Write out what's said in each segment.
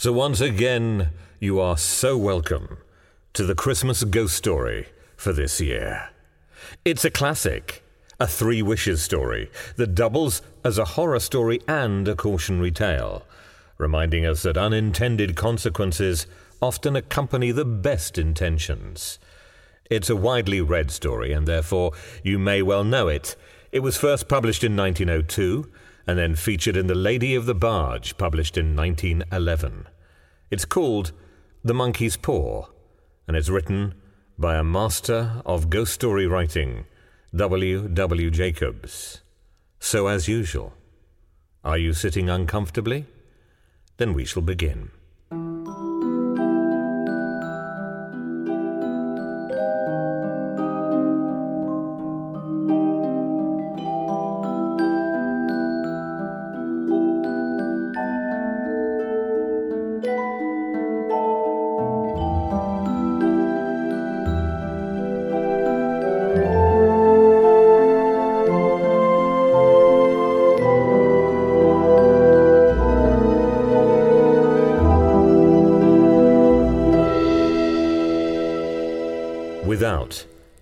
So once again, you are so welcome to the Christmas ghost story for this year. It's a classic, a three wishes story that doubles as a horror story and a cautionary tale, reminding us that unintended consequences often accompany the best intentions. It's a widely read story, and therefore you may well know it. It was first published in 1902 and then featured in The Lady of the Barge, published in 1911. It's called The Monkey's Paw, and it's written by a master of ghost story writing, W. W. Jacobs. So, as usual, are you sitting uncomfortably? Then we shall begin.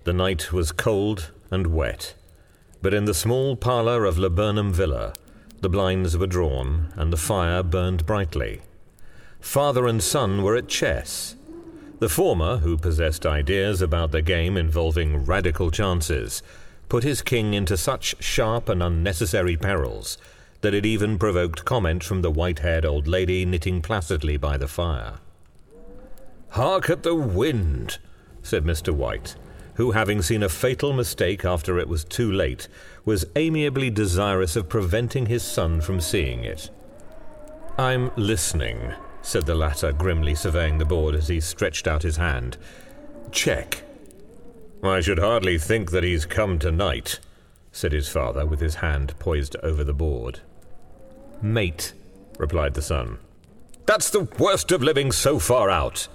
The night was cold and wet, but in the small parlour of Laburnum Villa, the blinds were drawn and the fire burned brightly. Father and son were at chess. The former, who possessed ideas about the game involving radical chances, put his king into such sharp and unnecessary perils that it even provoked comment from the white haired old lady knitting placidly by the fire. Hark at the wind! said Mr. White, who, having seen a fatal mistake after it was too late, was amiably desirous of preventing his son from seeing it. I'm listening, said the latter, grimly surveying the board as he stretched out his hand. Check. I should hardly think that he's come tonight, said his father, with his hand poised over the board. Mate, replied the son. That's the worst of living so far out,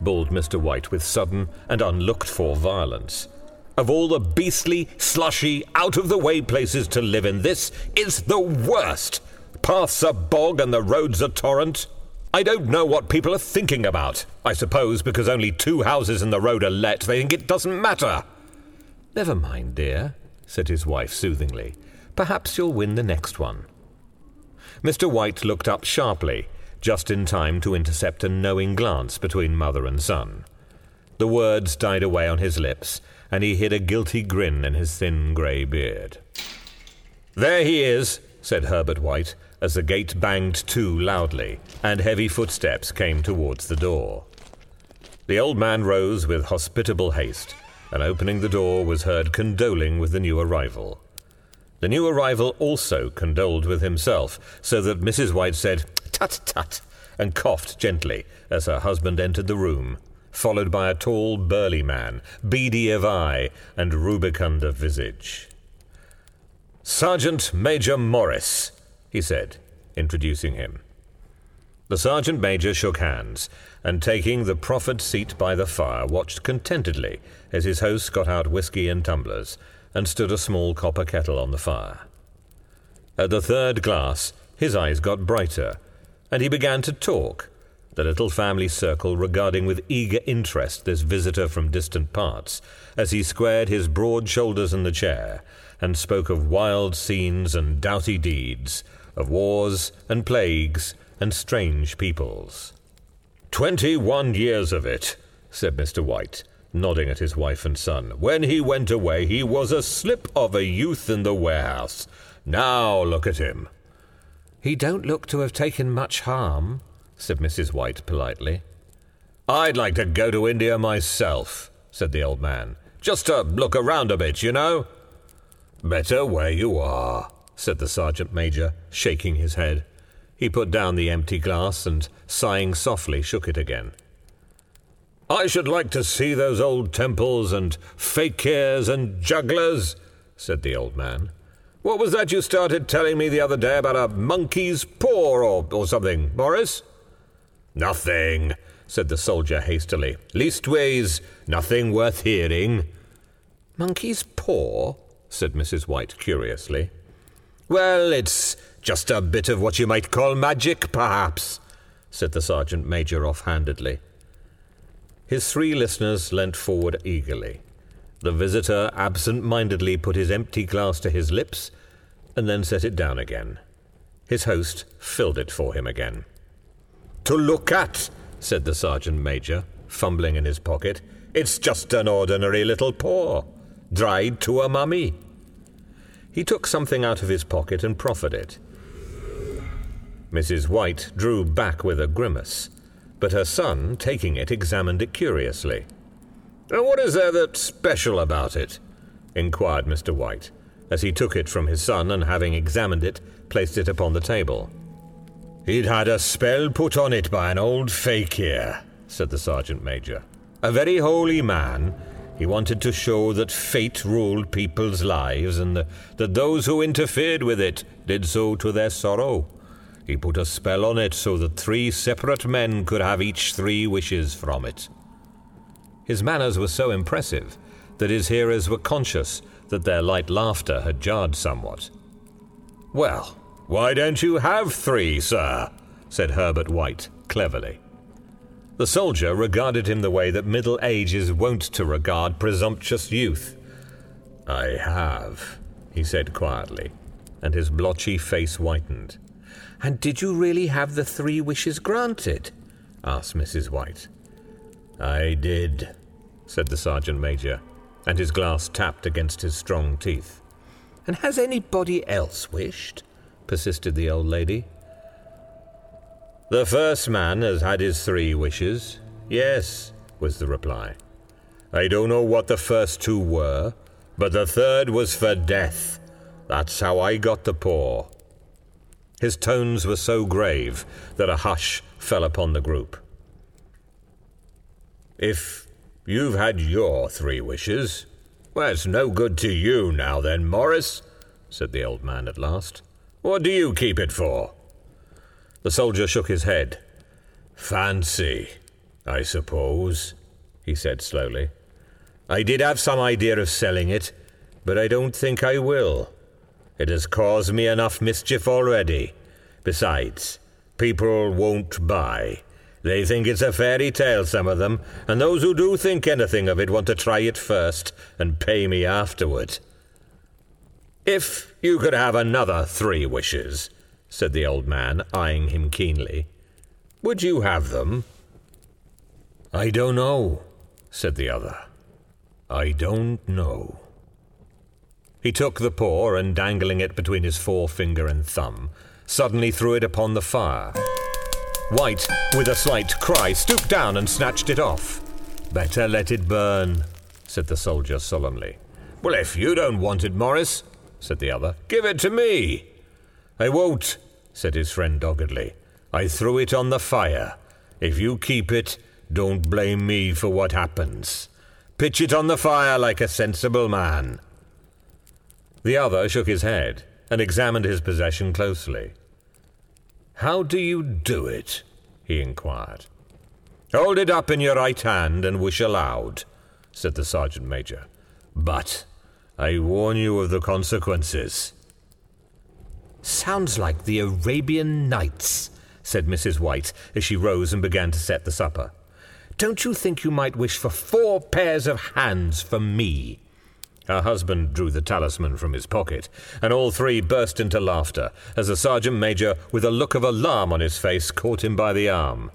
bawled Mr. White with sudden and unlooked for violence. Of all the beastly, slushy, out of the way places to live in, this is the worst. Paths are bog and the roads a torrent. I don't know what people are thinking about. I suppose because only two houses in the road are let, they think it doesn't matter. Never mind, dear, said his wife soothingly. Perhaps you'll win the next one. Mr. White looked up sharply just in time to intercept a knowing glance between mother and son. The words died away on his lips, and he hid a guilty grin in his thin grey beard. There he is, said Herbert White, as the gate banged to loudly, and heavy footsteps came towards the door. The old man rose with hospitable haste, and opening the door was heard condoling with the new arrival. The new arrival also condoled with himself, so that Mrs. White said, Tut, tut, and coughed gently as her husband entered the room, followed by a tall, burly man, beady of eye and rubicund of visage. Sergeant Major Morris, he said, introducing him. The sergeant major shook hands, and taking the proffered seat by the fire, watched contentedly as his host got out whisky and tumblers and stood a small copper kettle on the fire. At the third glass, his eyes got brighter, and he began to talk, the little family circle regarding with eager interest this visitor from distant parts, as he squared his broad shoulders in the chair, and spoke of wild scenes and doughty deeds, of wars and plagues and strange peoples. Twenty one years of it, said Mr. White, nodding at his wife and son. When he went away, he was a slip of a youth in the warehouse. Now look at him. He don't look to have taken much harm, said Mrs. White politely. I'd like to go to India myself, said the old man. Just to look around a bit, you know. Better where you are, said the sergeant major, shaking his head. He put down the empty glass and, sighing softly, shook it again. I should like to see those old temples and fakirs and jugglers, said the old man. What was that you started telling me the other day about a monkey's paw or, or something, Morris? Nothing, said the soldier hastily. Leastways, nothing worth hearing. Monkey's paw? said Mrs. White curiously. Well, it's just a bit of what you might call magic, perhaps, said the sergeant major offhandedly. His three listeners leant forward eagerly. The visitor absent mindedly put his empty glass to his lips and then set it down again. His host filled it for him again. To look at, said the sergeant major, fumbling in his pocket. It's just an ordinary little paw, dried to a mummy. He took something out of his pocket and proffered it. Mrs. White drew back with a grimace, but her son, taking it, examined it curiously. What is there that's special about it? inquired Mr. White, as he took it from his son and, having examined it, placed it upon the table. He'd had a spell put on it by an old fakir, said the sergeant major. A very holy man. He wanted to show that fate ruled people's lives and that those who interfered with it did so to their sorrow. He put a spell on it so that three separate men could have each three wishes from it. His manners were so impressive that his hearers were conscious that their light laughter had jarred somewhat. Well, why don't you have three, sir? said Herbert White cleverly. The soldier regarded him the way that middle age is wont to regard presumptuous youth. I have, he said quietly, and his blotchy face whitened. And did you really have the three wishes granted? asked Mrs. White. I did, said the sergeant major, and his glass tapped against his strong teeth. And has anybody else wished? persisted the old lady. The first man has had his three wishes. Yes, was the reply. I don't know what the first two were, but the third was for death. That's how I got the paw. His tones were so grave that a hush fell upon the group. If you've had your three wishes, well, it's no good to you now then, Morris, said the old man at last. What do you keep it for? The soldier shook his head. Fancy, I suppose, he said slowly. I did have some idea of selling it, but I don't think I will. It has caused me enough mischief already. Besides, people won't buy. They think it's a fairy tale, some of them, and those who do think anything of it want to try it first and pay me afterward. If you could have another three wishes, said the old man, eyeing him keenly, would you have them? I don't know, said the other. I don't know. He took the paw and, dangling it between his forefinger and thumb, suddenly threw it upon the fire. White, with a slight cry, stooped down and snatched it off. Better let it burn, said the soldier solemnly. Well, if you don't want it, Morris, said the other, give it to me. I won't, said his friend doggedly. I threw it on the fire. If you keep it, don't blame me for what happens. Pitch it on the fire like a sensible man. The other shook his head and examined his possession closely. How do you do it? he inquired. Hold it up in your right hand and wish aloud, said the sergeant major. But I warn you of the consequences. Sounds like the Arabian Nights, said Mrs. White as she rose and began to set the supper. Don't you think you might wish for four pairs of hands for me? Her husband drew the talisman from his pocket, and all three burst into laughter as the sergeant major, with a look of alarm on his face, caught him by the arm.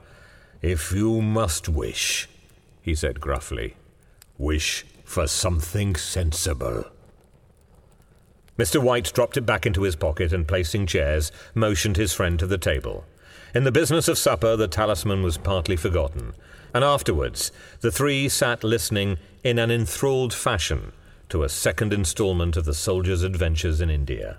If you must wish, he said gruffly, wish for something sensible. Mr. White dropped it back into his pocket and, placing chairs, motioned his friend to the table. In the business of supper, the talisman was partly forgotten, and afterwards the three sat listening in an enthralled fashion to a second installment of the soldier's adventures in India.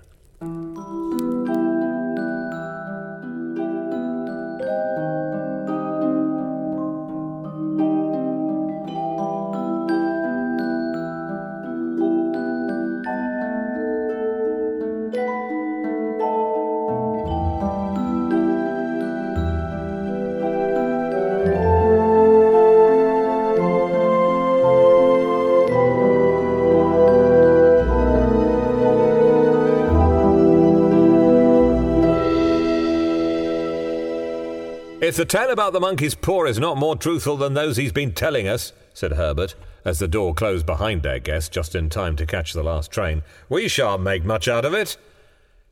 If the tale about the monkey's paw is not more truthful than those he's been telling us, said Herbert, as the door closed behind their guest just in time to catch the last train, we shan't make much out of it.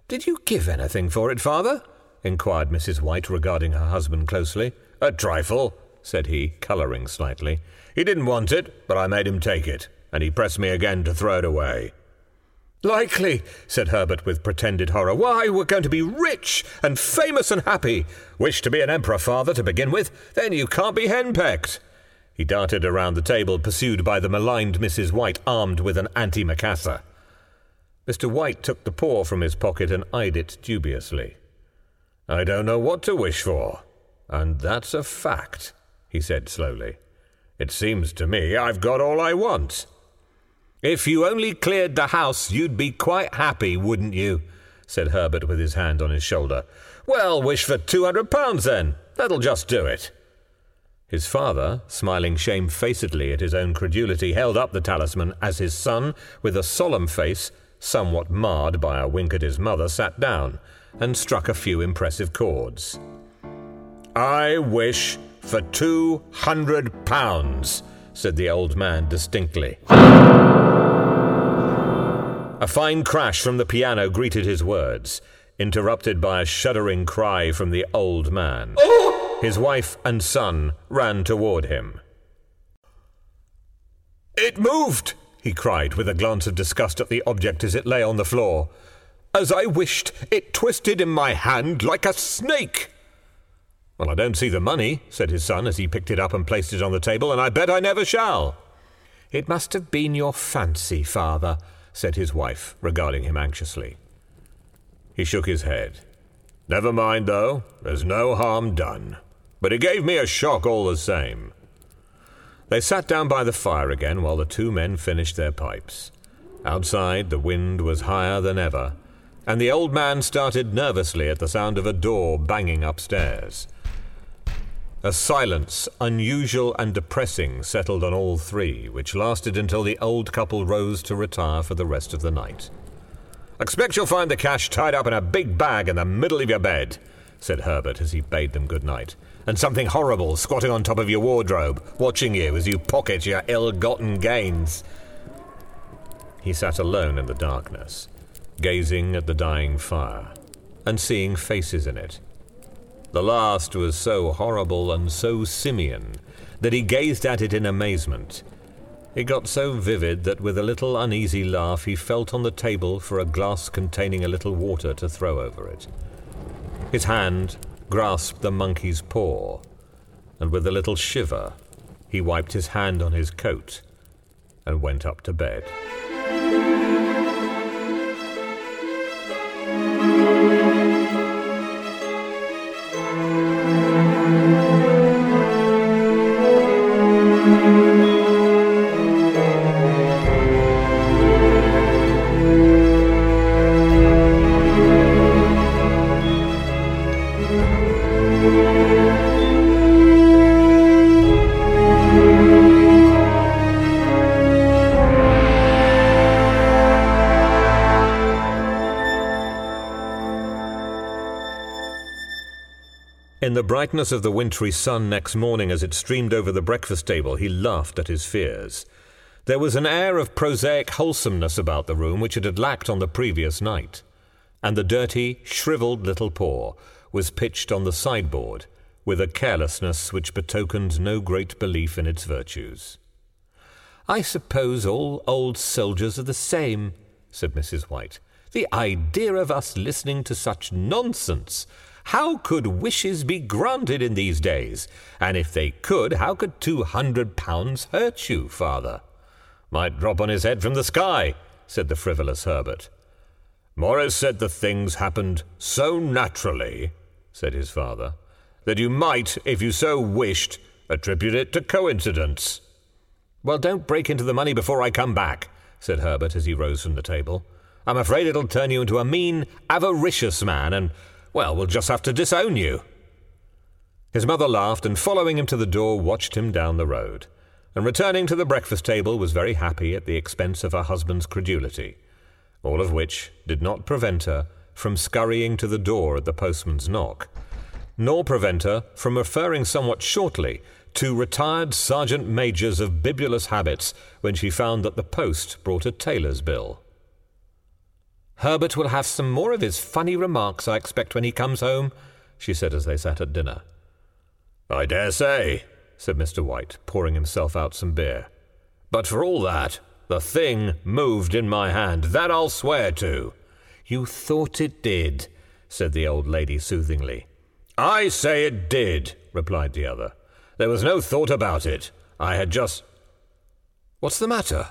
Did you give anything for it, father? inquired Mrs. White, regarding her husband closely. A trifle, said he, colouring slightly. He didn't want it, but I made him take it, and he pressed me again to throw it away. Likely, said Herbert with pretended horror. Why, we're going to be rich and famous and happy. Wish to be an emperor, father, to begin with. Then you can't be henpecked. He darted around the table, pursued by the maligned Mrs. White, armed with an antimacassar. Mr. White took the paw from his pocket and eyed it dubiously. I don't know what to wish for, and that's a fact, he said slowly. It seems to me I've got all I want. If you only cleared the house, you'd be quite happy, wouldn't you? said Herbert with his hand on his shoulder. Well, wish for two hundred pounds then. That'll just do it. His father, smiling shamefacedly at his own credulity, held up the talisman as his son, with a solemn face, somewhat marred by a wink at his mother, sat down and struck a few impressive chords. I wish for two hundred pounds, said the old man distinctly. A fine crash from the piano greeted his words, interrupted by a shuddering cry from the old man. Oh! His wife and son ran toward him. It moved, he cried, with a glance of disgust at the object as it lay on the floor. As I wished, it twisted in my hand like a snake. Well, I don't see the money, said his son as he picked it up and placed it on the table, and I bet I never shall. It must have been your fancy, father, said his wife, regarding him anxiously. He shook his head. Never mind, though. There's no harm done. But it gave me a shock all the same. They sat down by the fire again while the two men finished their pipes. Outside, the wind was higher than ever, and the old man started nervously at the sound of a door banging upstairs. A silence, unusual and depressing, settled on all three, which lasted until the old couple rose to retire for the rest of the night. Expect you'll find the cash tied up in a big bag in the middle of your bed, said Herbert as he bade them good night, and something horrible squatting on top of your wardrobe, watching you as you pocket your ill gotten gains. He sat alone in the darkness, gazing at the dying fire, and seeing faces in it the last was so horrible and so simian that he gazed at it in amazement. It got so vivid that with a little uneasy laugh he felt on the table for a glass containing a little water to throw over it. His hand grasped the monkey's paw, and with a little shiver he wiped his hand on his coat and went up to bed. Brightness of the wintry sun next morning, as it streamed over the breakfast table, he laughed at his fears. There was an air of prosaic wholesomeness about the room which it had lacked on the previous night, and the dirty, shrivelled little paw was pitched on the sideboard with a carelessness which betokened no great belief in its virtues. I suppose all old soldiers are the same, said Mrs. White. The idea of us listening to such nonsense! How could wishes be granted in these days? And if they could, how could two hundred pounds hurt you, father? Might drop on his head from the sky, said the frivolous Herbert. Morris said the things happened so naturally, said his father, that you might, if you so wished, attribute it to coincidence. Well, don't break into the money before I come back, said Herbert as he rose from the table. I'm afraid it'll turn you into a mean, avaricious man, and well, we'll just have to disown you. His mother laughed and, following him to the door, watched him down the road, and returning to the breakfast table, was very happy at the expense of her husband's credulity, all of which did not prevent her from scurrying to the door at the postman's knock, nor prevent her from referring somewhat shortly to retired sergeant majors of bibulous habits when she found that the post brought a tailor's bill. Herbert will have some more of his funny remarks, I expect, when he comes home, she said as they sat at dinner. I dare say, said Mr. White, pouring himself out some beer. But for all that, the thing moved in my hand, that I'll swear to. You thought it did, said the old lady soothingly. I say it did, replied the other. There was no thought about it. I had just. What's the matter?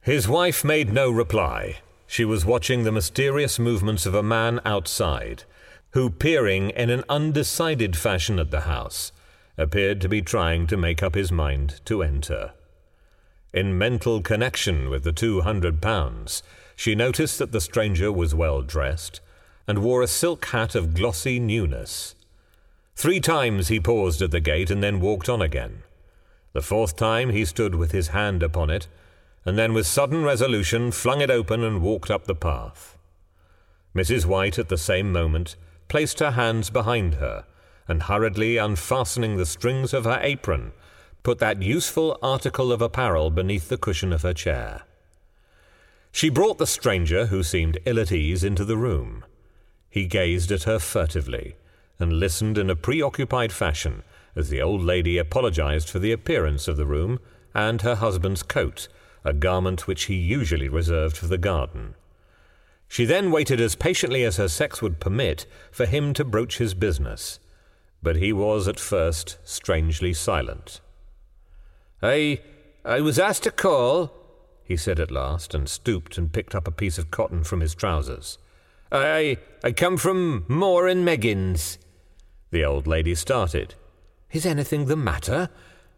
His wife made no reply. She was watching the mysterious movements of a man outside, who, peering in an undecided fashion at the house, appeared to be trying to make up his mind to enter. In mental connection with the two hundred pounds, she noticed that the stranger was well dressed and wore a silk hat of glossy newness. Three times he paused at the gate and then walked on again. The fourth time he stood with his hand upon it, and then with sudden resolution flung it open and walked up the path. Mrs. White at the same moment placed her hands behind her, and hurriedly unfastening the strings of her apron, put that useful article of apparel beneath the cushion of her chair. She brought the stranger, who seemed ill at ease, into the room. He gazed at her furtively, and listened in a preoccupied fashion as the old lady apologized for the appearance of the room and her husband's coat, a garment which he usually reserved for the garden. She then waited as patiently as her sex would permit for him to broach his business, but he was at first strangely silent. I I was asked to call, he said at last, and stooped and picked up a piece of cotton from his trousers. I I come from Maw and Meggins. The old lady started. Is anything the matter?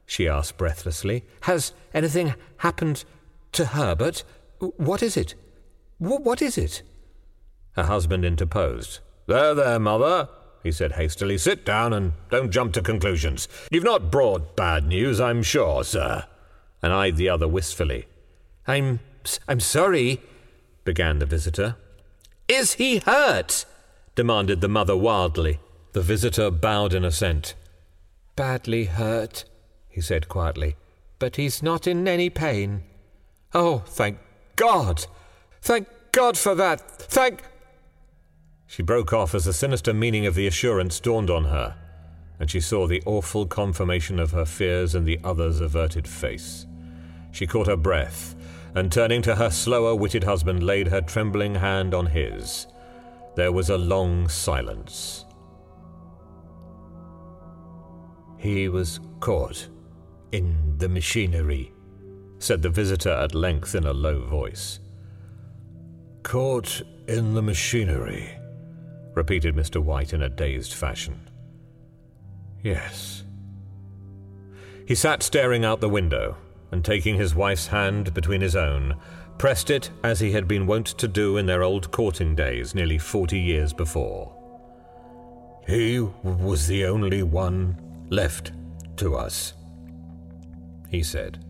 she asked breathlessly. Has anything happened to Herbert? What is it? what is it? Her husband interposed. There, there, mother, he said hastily. Sit down and don't jump to conclusions. You've not brought bad news, I'm sure, sir. And eyed the other wistfully. I'm I'm sorry, began the visitor. Is he hurt? demanded the mother wildly. The visitor bowed in assent. Badly hurt, he said quietly, but he's not in any pain. Oh, thank God! Thank God for that! Thank. She broke off as the sinister meaning of the assurance dawned on her, and she saw the awful confirmation of her fears in the other's averted face. She caught her breath, and turning to her slower witted husband, laid her trembling hand on his. There was a long silence. He was caught in the machinery, said the visitor at length in a low voice. Caught in the machinery, repeated Mr. White in a dazed fashion. Yes. He sat staring out the window, and taking his wife's hand between his own, pressed it as he had been wont to do in their old courting days nearly forty years before. He was the only one left to us, he said,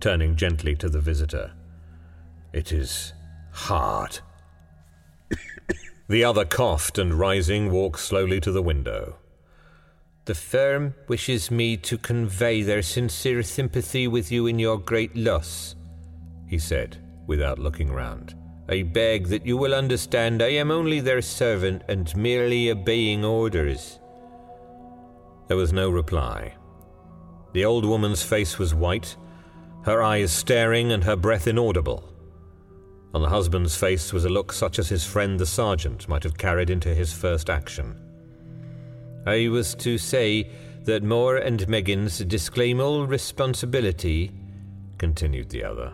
turning gently to the visitor. It is hard. the other coughed and, rising, walked slowly to the window. The firm wishes me to convey their sincere sympathy with you in your great loss, he said, without looking round. I beg that you will understand I am only their servant and merely obeying orders. There was no reply. The old woman's face was white, her eyes staring and her breath inaudible. On the husband's face was a look such as his friend the sergeant might have carried into his first action. I was to say that Maw and Meggins disclaim all responsibility, continued the other.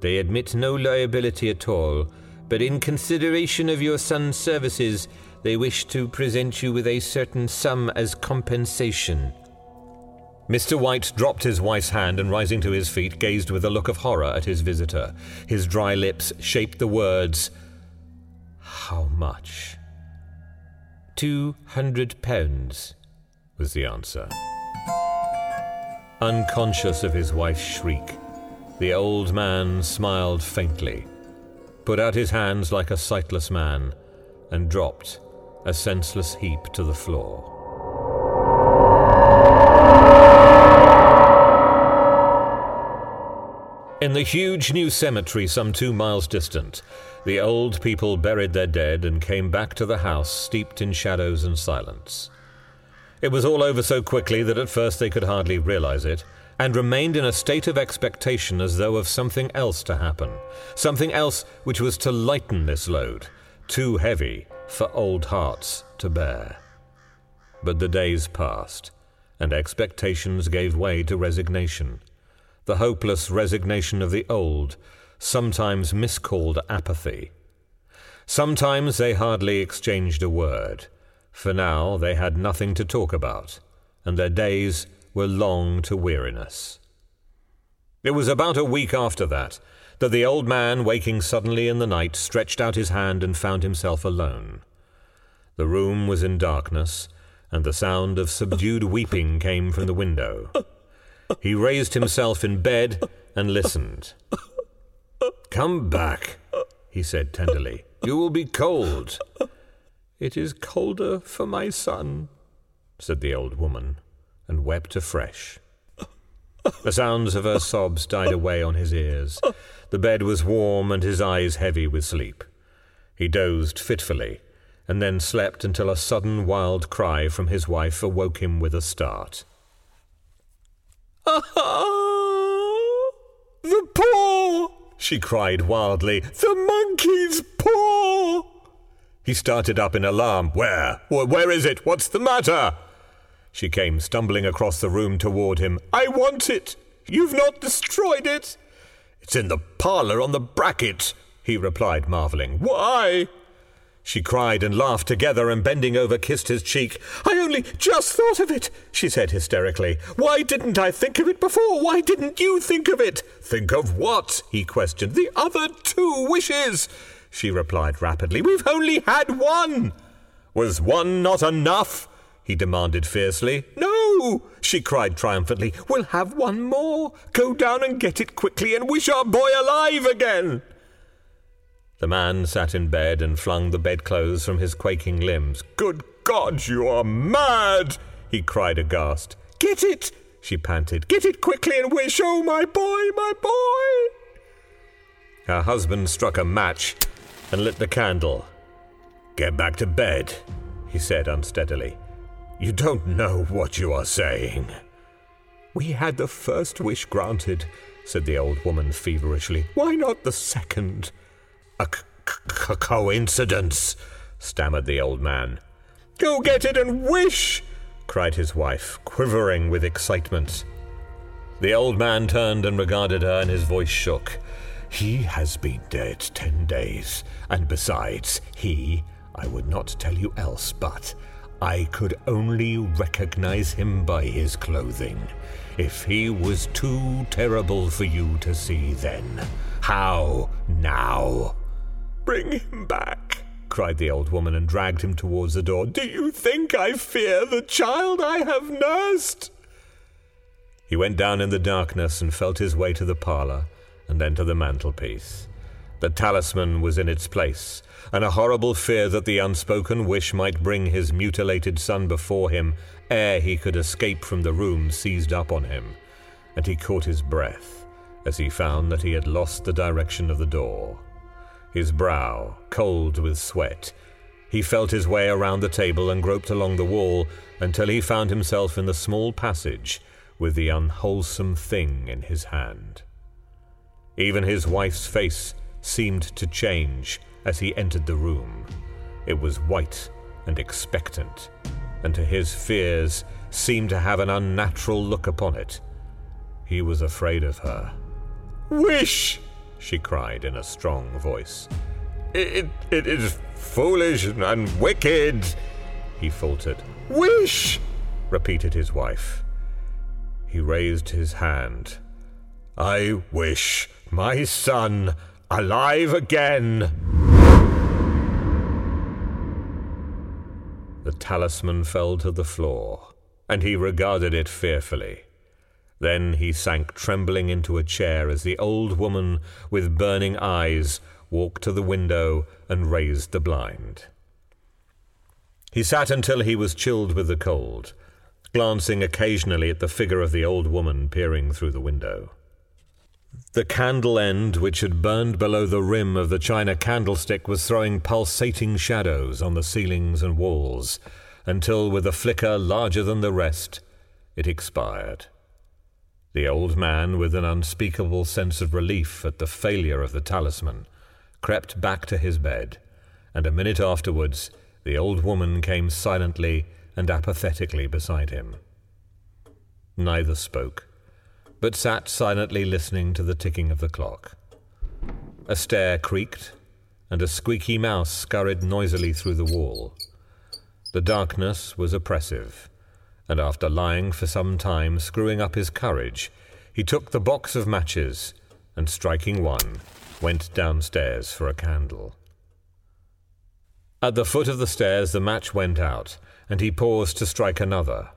They admit no liability at all, but in consideration of your son's services, they wish to present you with a certain sum as compensation. Mr. White dropped his wife's hand and, rising to his feet, gazed with a look of horror at his visitor. His dry lips shaped the words, How much? Two hundred pounds, was the answer. Unconscious of his wife's shriek, the old man smiled faintly, put out his hands like a sightless man, and dropped a senseless heap to the floor. In the huge new cemetery some two miles distant, the old people buried their dead and came back to the house steeped in shadows and silence. It was all over so quickly that at first they could hardly realize it, and remained in a state of expectation as though of something else to happen, something else which was to lighten this load, too heavy for old hearts to bear. But the days passed, and expectations gave way to resignation the hopeless resignation of the old, sometimes miscalled apathy. Sometimes they hardly exchanged a word, for now they had nothing to talk about, and their days were long to weariness. It was about a week after that that the old man, waking suddenly in the night, stretched out his hand and found himself alone. The room was in darkness, and the sound of subdued weeping came from the window. He raised himself in bed and listened. Come back, he said tenderly. You will be cold. It is colder for my son, said the old woman, and wept afresh. The sounds of her sobs died away on his ears. The bed was warm and his eyes heavy with sleep. He dozed fitfully, and then slept until a sudden wild cry from his wife awoke him with a start. the paw! she cried wildly. The monkey's paw! He started up in alarm. Where? Where is it? What's the matter? She came stumbling across the room toward him. I want it. You've not destroyed it. It's in the parlour on the bracket, he replied, marvelling. Why? She cried and laughed together and bending over kissed his cheek. I only just thought of it, she said hysterically. Why didn't I think of it before? Why didn't you think of it? Think of what? he questioned. The other two wishes, she replied rapidly. We've only had one. Was one not enough? he demanded fiercely. No, she cried triumphantly. We'll have one more. Go down and get it quickly and wish our boy alive again. The man sat in bed and flung the bedclothes from his quaking limbs. Good God, you are mad! he cried aghast. Get it! she panted. Get it quickly and wish, oh, my boy, my boy! Her husband struck a match and lit the candle. Get back to bed, he said unsteadily. You don't know what you are saying. We had the first wish granted, said the old woman feverishly. Why not the second? A c- c- coincidence, stammered the old man. Go get it and wish, cried his wife, quivering with excitement. The old man turned and regarded her, and his voice shook. He has been dead ten days, and besides, he, I would not tell you else, but I could only recognize him by his clothing. If he was too terrible for you to see then, how now? Bring him back, cried the old woman and dragged him towards the door. Do you think I fear the child I have nursed? He went down in the darkness and felt his way to the parlour and then to the mantelpiece. The talisman was in its place, and a horrible fear that the unspoken wish might bring his mutilated son before him ere he could escape from the room seized up on him, and he caught his breath as he found that he had lost the direction of the door his brow cold with sweat. He felt his way around the table and groped along the wall until he found himself in the small passage with the unwholesome thing in his hand. Even his wife's face seemed to change as he entered the room. It was white and expectant, and to his fears seemed to have an unnatural look upon it. He was afraid of her. Wish! She cried in a strong voice. It, it is foolish and wicked, he faltered. Wish, repeated his wife. He raised his hand. I wish my son alive again. The talisman fell to the floor, and he regarded it fearfully. Then he sank trembling into a chair as the old woman, with burning eyes, walked to the window and raised the blind. He sat until he was chilled with the cold, glancing occasionally at the figure of the old woman peering through the window. The candle end, which had burned below the rim of the china candlestick, was throwing pulsating shadows on the ceilings and walls, until, with a flicker larger than the rest, it expired. The old man, with an unspeakable sense of relief at the failure of the talisman, crept back to his bed, and a minute afterwards the old woman came silently and apathetically beside him. Neither spoke, but sat silently listening to the ticking of the clock. A stair creaked, and a squeaky mouse scurried noisily through the wall. The darkness was oppressive, and after lying for some time screwing up his courage, he took the box of matches and, striking one, went downstairs for a candle. At the foot of the stairs, the match went out, and he paused to strike another,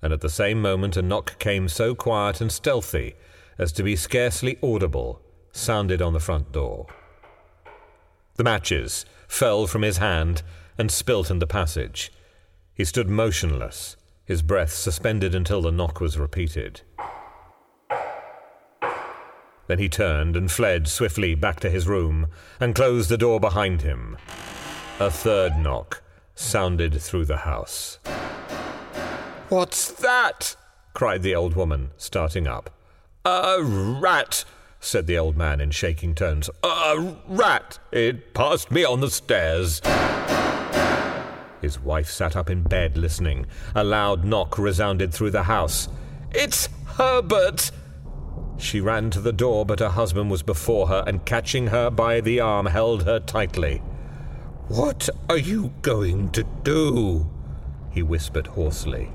and at the same moment a knock came so quiet and stealthy as to be scarcely audible, sounded on the front door. The matches fell from his hand and spilt in the passage. He stood motionless, his breath suspended until the knock was repeated. Then he turned and fled swiftly back to his room and closed the door behind him. A third knock sounded through the house. What's that? cried the old woman, starting up. A rat, said the old man in shaking tones. A rat! It passed me on the stairs. His wife sat up in bed listening. A loud knock resounded through the house. It's Herbert! She ran to the door, but her husband was before her and, catching her by the arm, held her tightly. What are you going to do? he whispered hoarsely.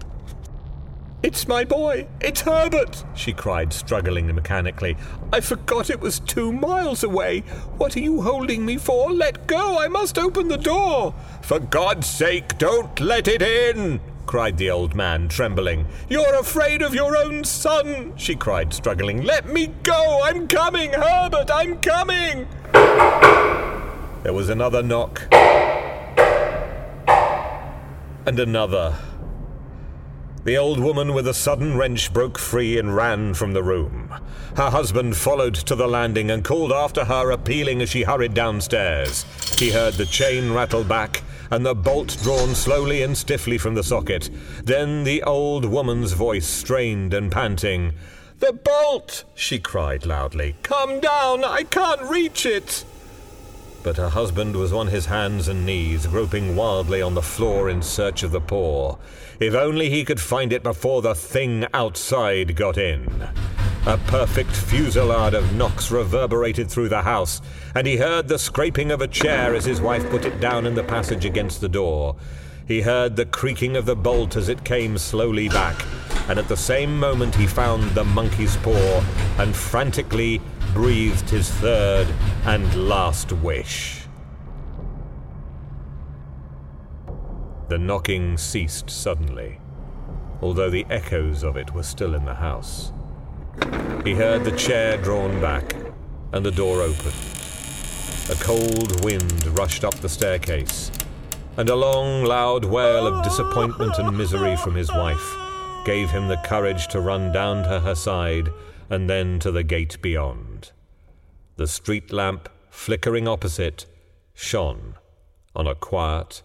It's my boy! It's Herbert! she cried, struggling mechanically. I forgot it was two miles away. What are you holding me for? Let go! I must open the door! For God's sake, don't let it in! cried the old man, trembling. You're afraid of your own son, she cried, struggling. Let me go! I'm coming, Herbert! I'm coming! There was another knock. And another. The old woman with a sudden wrench broke free and ran from the room. Her husband followed to the landing and called after her, appealing as she hurried downstairs. He heard the chain rattle back and the bolt drawn slowly and stiffly from the socket. Then the old woman's voice, strained and panting. The bolt! she cried loudly. Come down! I can't reach it! But her husband was on his hands and knees, groping wildly on the floor in search of the paw. If only he could find it before the thing outside got in. A perfect fusillade of knocks reverberated through the house, and he heard the scraping of a chair as his wife put it down in the passage against the door. He heard the creaking of the bolt as it came slowly back, and at the same moment he found the monkey's paw and frantically breathed his third and last wish. The knocking ceased suddenly, although the echoes of it were still in the house. He heard the chair drawn back and the door opened. A cold wind rushed up the staircase, and a long, loud wail of disappointment and misery from his wife gave him the courage to run down to her side and then to the gate beyond. The street lamp, flickering opposite, shone on a quiet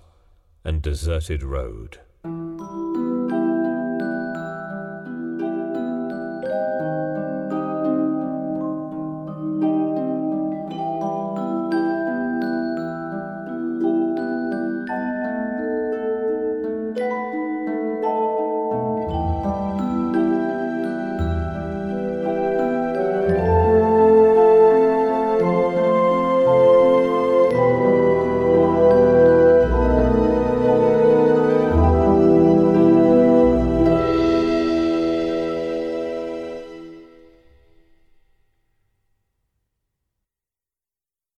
and deserted road.